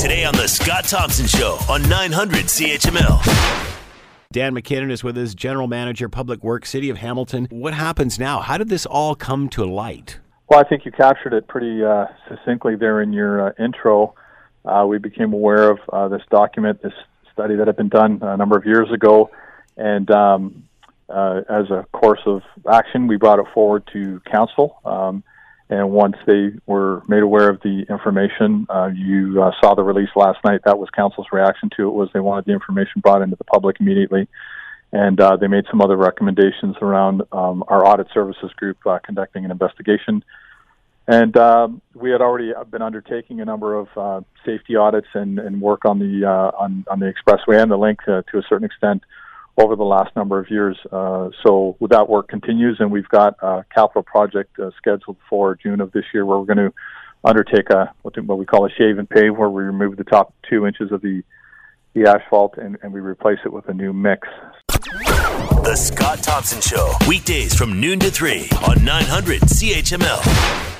Today on The Scott Thompson Show on 900 CHML. Dan McKinnon is with us, General Manager, Public Works, City of Hamilton. What happens now? How did this all come to light? Well, I think you captured it pretty uh, succinctly there in your uh, intro. Uh, we became aware of uh, this document, this study that had been done a number of years ago, and um, uh, as a course of action, we brought it forward to council. Um, and once they were made aware of the information, uh, you uh, saw the release last night. That was council's reaction to it. Was they wanted the information brought into the public immediately, and uh, they made some other recommendations around um, our audit services group uh, conducting an investigation. And um, we had already been undertaking a number of uh, safety audits and, and work on the uh, on, on the expressway and the link to a certain extent over the last number of years. Uh, so that work continues, and we've got a capital project uh, scheduled for June of this year, where we're going to undertake a what we call a shave and pave, where we remove the top two inches of the the asphalt and, and we replace it with a new mix. The Scott Thompson Show, weekdays from noon to three on 900 CHML.